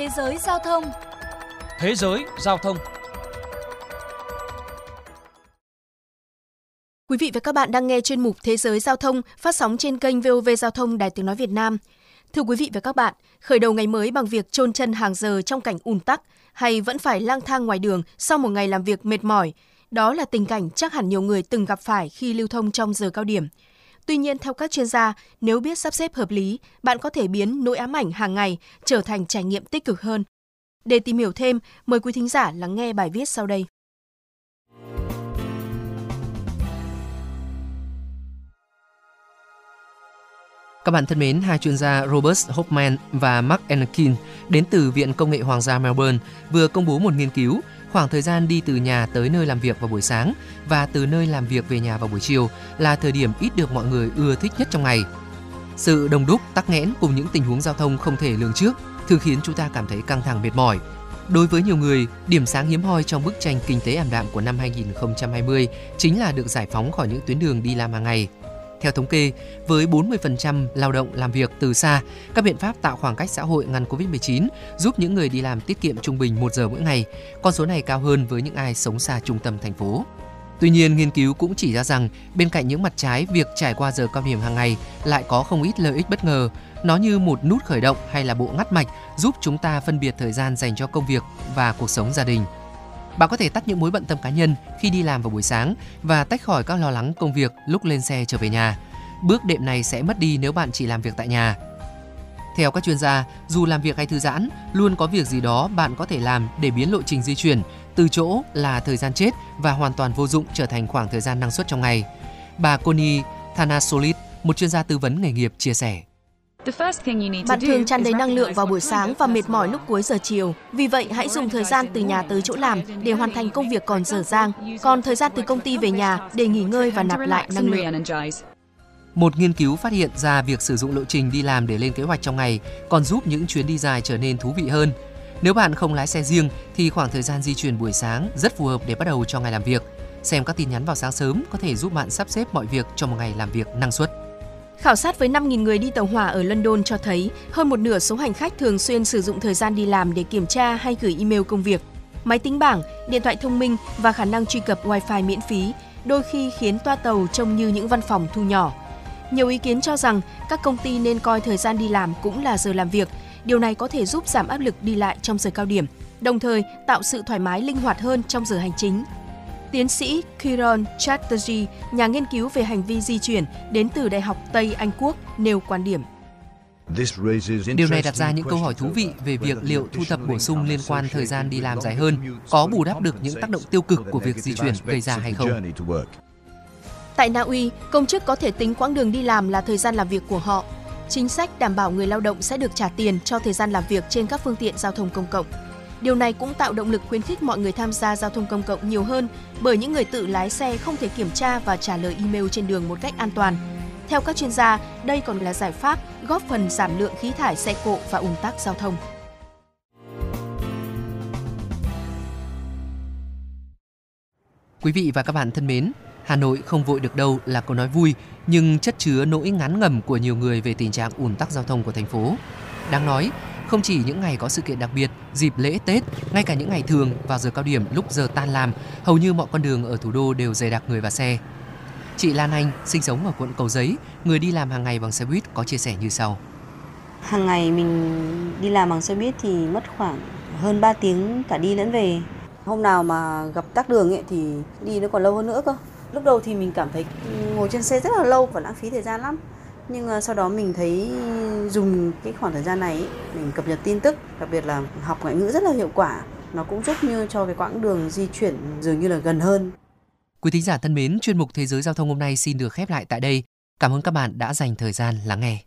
Thế giới giao thông Thế giới giao thông Quý vị và các bạn đang nghe chuyên mục Thế giới giao thông phát sóng trên kênh VOV Giao thông Đài Tiếng Nói Việt Nam. Thưa quý vị và các bạn, khởi đầu ngày mới bằng việc chôn chân hàng giờ trong cảnh ùn tắc hay vẫn phải lang thang ngoài đường sau một ngày làm việc mệt mỏi, đó là tình cảnh chắc hẳn nhiều người từng gặp phải khi lưu thông trong giờ cao điểm. Tuy nhiên, theo các chuyên gia, nếu biết sắp xếp hợp lý, bạn có thể biến nỗi ám ảnh hàng ngày trở thành trải nghiệm tích cực hơn. Để tìm hiểu thêm, mời quý thính giả lắng nghe bài viết sau đây. Các bạn thân mến, hai chuyên gia Robert Hoffman và Mark Enkin đến từ Viện Công nghệ Hoàng gia Melbourne vừa công bố một nghiên cứu khoảng thời gian đi từ nhà tới nơi làm việc vào buổi sáng và từ nơi làm việc về nhà vào buổi chiều là thời điểm ít được mọi người ưa thích nhất trong ngày. Sự đông đúc, tắc nghẽn cùng những tình huống giao thông không thể lường trước thường khiến chúng ta cảm thấy căng thẳng mệt mỏi. Đối với nhiều người, điểm sáng hiếm hoi trong bức tranh kinh tế ảm đạm của năm 2020 chính là được giải phóng khỏi những tuyến đường đi làm hàng ngày – theo thống kê, với 40% lao động làm việc từ xa, các biện pháp tạo khoảng cách xã hội ngăn Covid-19 giúp những người đi làm tiết kiệm trung bình 1 giờ mỗi ngày. Con số này cao hơn với những ai sống xa trung tâm thành phố. Tuy nhiên, nghiên cứu cũng chỉ ra rằng bên cạnh những mặt trái, việc trải qua giờ cao điểm hàng ngày lại có không ít lợi ích bất ngờ. Nó như một nút khởi động hay là bộ ngắt mạch giúp chúng ta phân biệt thời gian dành cho công việc và cuộc sống gia đình. Bạn có thể tắt những mối bận tâm cá nhân khi đi làm vào buổi sáng và tách khỏi các lo lắng công việc lúc lên xe trở về nhà. Bước đệm này sẽ mất đi nếu bạn chỉ làm việc tại nhà. Theo các chuyên gia, dù làm việc hay thư giãn, luôn có việc gì đó bạn có thể làm để biến lộ trình di chuyển từ chỗ là thời gian chết và hoàn toàn vô dụng trở thành khoảng thời gian năng suất trong ngày. Bà Connie Thanasolit, một chuyên gia tư vấn nghề nghiệp chia sẻ. Bạn thường tràn đầy năng lượng vào buổi sáng và mệt mỏi lúc cuối giờ chiều. Vì vậy, hãy dùng thời gian từ nhà tới chỗ làm để hoàn thành công việc còn dở dang, còn thời gian từ công ty về nhà để nghỉ ngơi và nạp lại năng lượng. Một nghiên cứu phát hiện ra việc sử dụng lộ trình đi làm để lên kế hoạch trong ngày còn giúp những chuyến đi dài trở nên thú vị hơn. Nếu bạn không lái xe riêng thì khoảng thời gian di chuyển buổi sáng rất phù hợp để bắt đầu cho ngày làm việc. Xem các tin nhắn vào sáng sớm có thể giúp bạn sắp xếp mọi việc cho một ngày làm việc năng suất. Khảo sát với 5.000 người đi tàu hỏa ở London cho thấy hơn một nửa số hành khách thường xuyên sử dụng thời gian đi làm để kiểm tra hay gửi email công việc. Máy tính bảng, điện thoại thông minh và khả năng truy cập Wi-Fi miễn phí đôi khi khiến toa tàu trông như những văn phòng thu nhỏ. Nhiều ý kiến cho rằng các công ty nên coi thời gian đi làm cũng là giờ làm việc. Điều này có thể giúp giảm áp lực đi lại trong giờ cao điểm, đồng thời tạo sự thoải mái linh hoạt hơn trong giờ hành chính. Tiến sĩ Kiran Chatterjee, nhà nghiên cứu về hành vi di chuyển đến từ Đại học Tây Anh Quốc, nêu quan điểm. Điều này đặt ra những câu hỏi thú vị về việc liệu thu thập bổ sung liên quan thời gian đi làm dài hơn có bù đắp được những tác động tiêu cực của việc di chuyển gây ra hay không. Tại Na Uy, công chức có thể tính quãng đường đi làm là thời gian làm việc của họ. Chính sách đảm bảo người lao động sẽ được trả tiền cho thời gian làm việc trên các phương tiện giao thông công cộng. Điều này cũng tạo động lực khuyến khích mọi người tham gia giao thông công cộng nhiều hơn bởi những người tự lái xe không thể kiểm tra và trả lời email trên đường một cách an toàn. Theo các chuyên gia, đây còn là giải pháp góp phần giảm lượng khí thải xe cộ và ùn tắc giao thông. Quý vị và các bạn thân mến, Hà Nội không vội được đâu là câu nói vui, nhưng chất chứa nỗi ngán ngẩm của nhiều người về tình trạng ùn tắc giao thông của thành phố. Đáng nói, không chỉ những ngày có sự kiện đặc biệt, dịp lễ Tết, ngay cả những ngày thường vào giờ cao điểm lúc giờ tan làm, hầu như mọi con đường ở thủ đô đều dày đặc người và xe. Chị Lan Anh, sinh sống ở quận Cầu Giấy, người đi làm hàng ngày bằng xe buýt có chia sẻ như sau. Hàng ngày mình đi làm bằng xe buýt thì mất khoảng hơn 3 tiếng cả đi lẫn về. Hôm nào mà gặp tắc đường ấy thì đi nó còn lâu hơn nữa cơ. Lúc đầu thì mình cảm thấy ngồi trên xe rất là lâu và lãng phí thời gian lắm nhưng ờ, sau đó mình thấy dùng cái khoảng thời gian này mình cập nhật tin tức đặc biệt là học ngoại ngữ rất là hiệu quả nó cũng giúp như cho cái quãng đường di chuyển dường như là gần hơn Quý thính giả thân mến, chuyên mục Thế giới Giao thông hôm nay xin được khép lại tại đây. Cảm ơn các bạn đã dành thời gian lắng nghe.